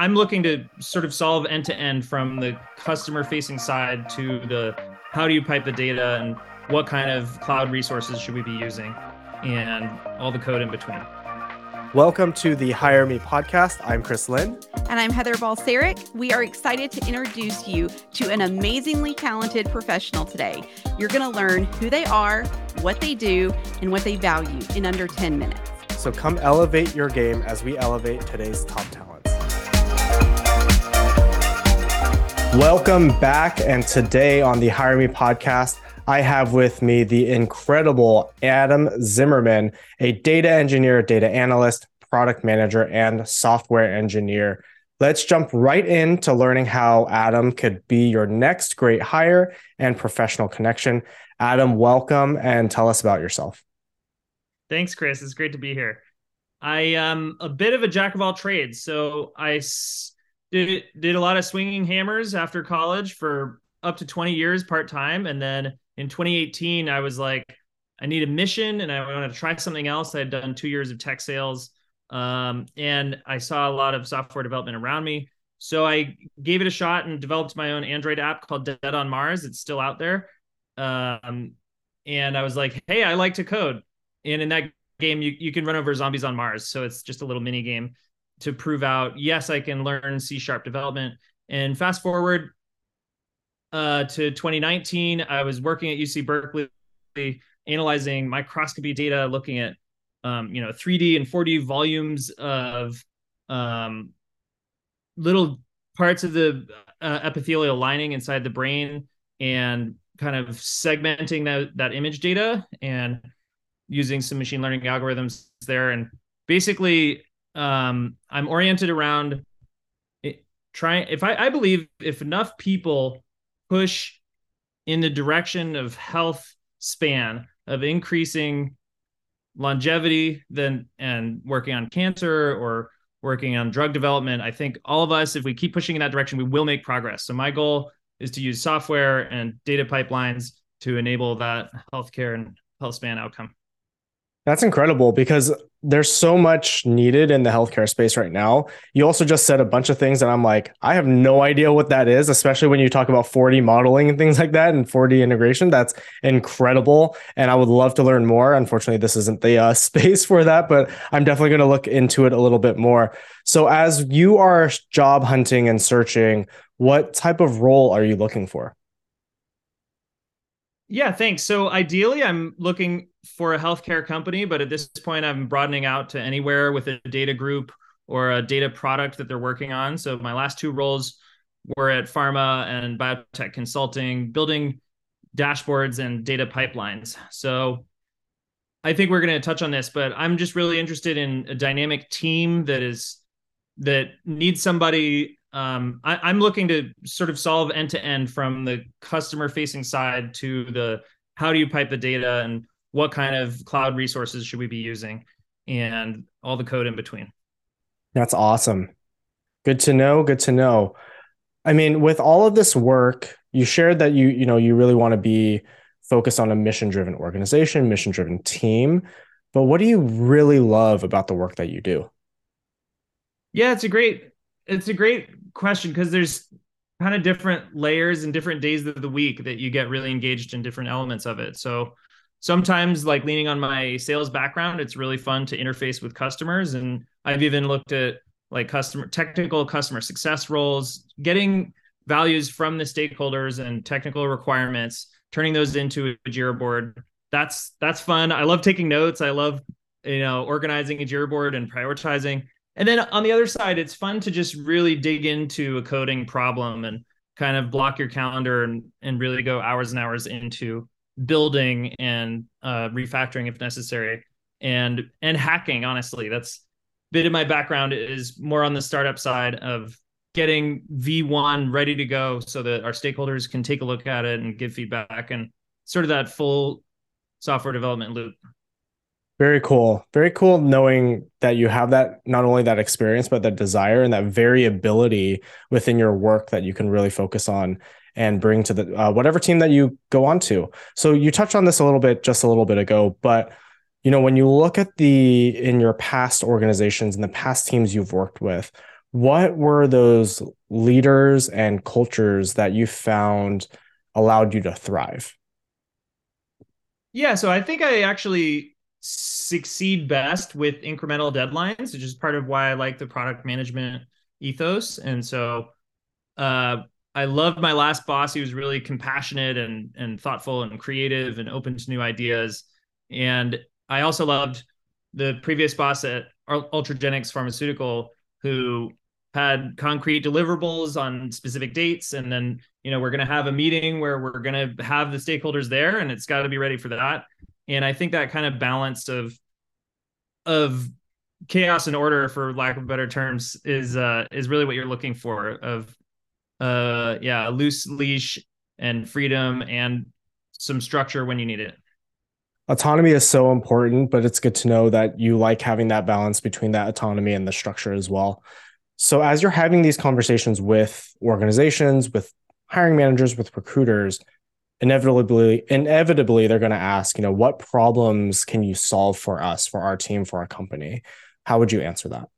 I'm looking to sort of solve end to end from the customer facing side to the how do you pipe the data and what kind of cloud resources should we be using and all the code in between. Welcome to the Hire Me podcast. I'm Chris Lynn. And I'm Heather Balsaric. We are excited to introduce you to an amazingly talented professional today. You're going to learn who they are, what they do, and what they value in under 10 minutes. So come elevate your game as we elevate today's top talents. Welcome back. And today on the Hire Me podcast, I have with me the incredible Adam Zimmerman, a data engineer, data analyst, product manager, and software engineer. Let's jump right into learning how Adam could be your next great hire and professional connection. Adam, welcome and tell us about yourself. Thanks, Chris. It's great to be here. I am a bit of a jack of all trades. So I did did a lot of swinging hammers after college for up to 20 years part time, and then in 2018 I was like, I need a mission, and I wanted to try something else. I had done two years of tech sales, um, and I saw a lot of software development around me. So I gave it a shot and developed my own Android app called Dead on Mars. It's still out there. Um, and I was like, hey, I like to code and in that game you, you can run over zombies on mars so it's just a little mini game to prove out yes i can learn c sharp development and fast forward uh, to 2019 i was working at uc berkeley analyzing microscopy data looking at um, you know 3d and 4d volumes of um, little parts of the uh, epithelial lining inside the brain and kind of segmenting that that image data and using some machine learning algorithms there. And basically, um, I'm oriented around trying. If I, I believe if enough people push in the direction of health span of increasing longevity, then and working on cancer or working on drug development, I think all of us, if we keep pushing in that direction, we will make progress. So my goal is to use software and data pipelines to enable that healthcare and health span outcome. That's incredible because there's so much needed in the healthcare space right now. You also just said a bunch of things and I'm like, I have no idea what that is, especially when you talk about 4D modeling and things like that and 4D integration. That's incredible. And I would love to learn more. Unfortunately, this isn't the uh, space for that, but I'm definitely going to look into it a little bit more. So, as you are job hunting and searching, what type of role are you looking for? Yeah, thanks. So ideally, I'm looking for a healthcare company, but at this point, I'm broadening out to anywhere with a data group or a data product that they're working on. So my last two roles were at pharma and biotech consulting, building dashboards and data pipelines. So I think we're going to touch on this, but I'm just really interested in a dynamic team that is that needs somebody um, I, am looking to sort of solve end to end from the customer facing side to the how do you pipe the data and what kind of cloud resources should we be using and all the code in between. That's awesome. Good to know. Good to know. I mean, with all of this work, you shared that you, you know, you really want to be focused on a mission driven organization, mission driven team. But what do you really love about the work that you do? Yeah, it's a great it's a great question because there's kind of different layers and different days of the week that you get really engaged in different elements of it. So sometimes like leaning on my sales background, it's really fun to interface with customers. And I've even looked at like customer technical customer success roles, getting values from the stakeholders and technical requirements, turning those into a Jira board. That's that's fun. I love taking notes. I love you know organizing a Jira board and prioritizing. And then on the other side, it's fun to just really dig into a coding problem and kind of block your calendar and, and really go hours and hours into building and uh, refactoring if necessary and and hacking honestly. That's bit of my background is more on the startup side of getting v1 ready to go so that our stakeholders can take a look at it and give feedback and sort of that full software development loop. Very cool. Very cool knowing that you have that not only that experience but that desire and that variability within your work that you can really focus on and bring to the uh, whatever team that you go on to. So you touched on this a little bit just a little bit ago, but you know when you look at the in your past organizations and the past teams you've worked with, what were those leaders and cultures that you found allowed you to thrive? Yeah, so I think I actually succeed best with incremental deadlines, which is part of why I like the product management ethos. And so uh, I loved my last boss. He was really compassionate and and thoughtful and creative and open to new ideas. And I also loved the previous boss at Ultragenyx Pharmaceutical, who had concrete deliverables on specific dates and then you know we're going to have a meeting where we're going to have the stakeholders there and it's got to be ready for that and i think that kind of balance of of chaos and order for lack of better terms is uh is really what you're looking for of uh yeah a loose leash and freedom and some structure when you need it autonomy is so important but it's good to know that you like having that balance between that autonomy and the structure as well so as you're having these conversations with organizations, with hiring managers, with recruiters, inevitably inevitably they're going to ask, you know, what problems can you solve for us, for our team, for our company? How would you answer that?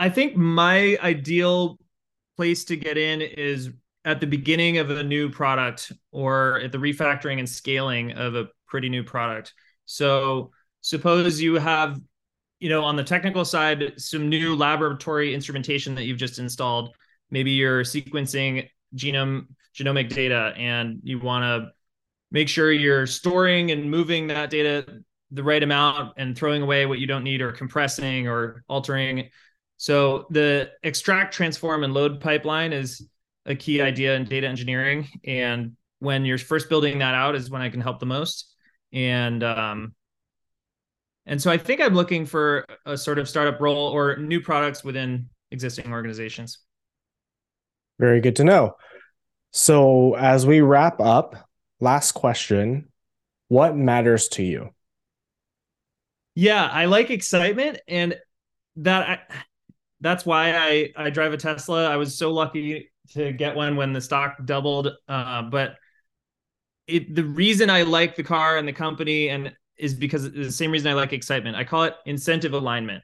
I think my ideal place to get in is at the beginning of a new product or at the refactoring and scaling of a pretty new product. So suppose you have you know, on the technical side, some new laboratory instrumentation that you've just installed. Maybe you're sequencing genome genomic data and you want to make sure you're storing and moving that data the right amount and throwing away what you don't need or compressing or altering. So the extract, transform, and load pipeline is a key idea in data engineering. And when you're first building that out is when I can help the most. And um, and so I think I'm looking for a sort of startup role or new products within existing organizations. Very good to know. So as we wrap up, last question What matters to you? Yeah, I like excitement and that I, that's why I I drive a Tesla. I was so lucky to get one when the stock doubled. Uh, but it, the reason I like the car and the company and is because the same reason I like excitement. I call it incentive alignment.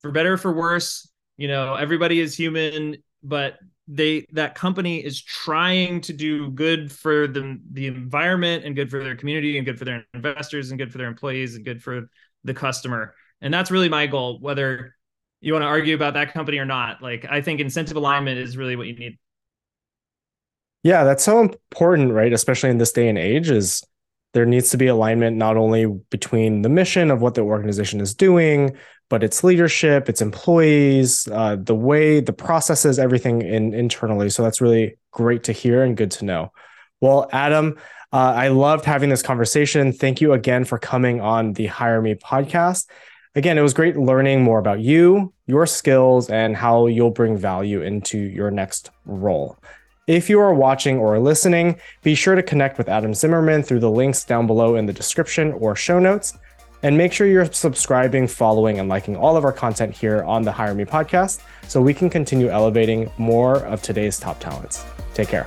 For better for worse, you know, everybody is human, but they that company is trying to do good for the the environment and good for their community and good for their investors and good for their employees and good for the customer. And that's really my goal, whether you want to argue about that company or not. Like I think incentive alignment is really what you need. Yeah, that's so important, right? Especially in this day and age is there needs to be alignment not only between the mission of what the organization is doing, but its leadership, its employees, uh, the way, the processes, everything in internally. So that's really great to hear and good to know. Well, Adam, uh, I loved having this conversation. Thank you again for coming on the Hire Me podcast. Again, it was great learning more about you, your skills, and how you'll bring value into your next role. If you are watching or listening, be sure to connect with Adam Zimmerman through the links down below in the description or show notes. And make sure you're subscribing, following, and liking all of our content here on the Hire Me podcast so we can continue elevating more of today's top talents. Take care.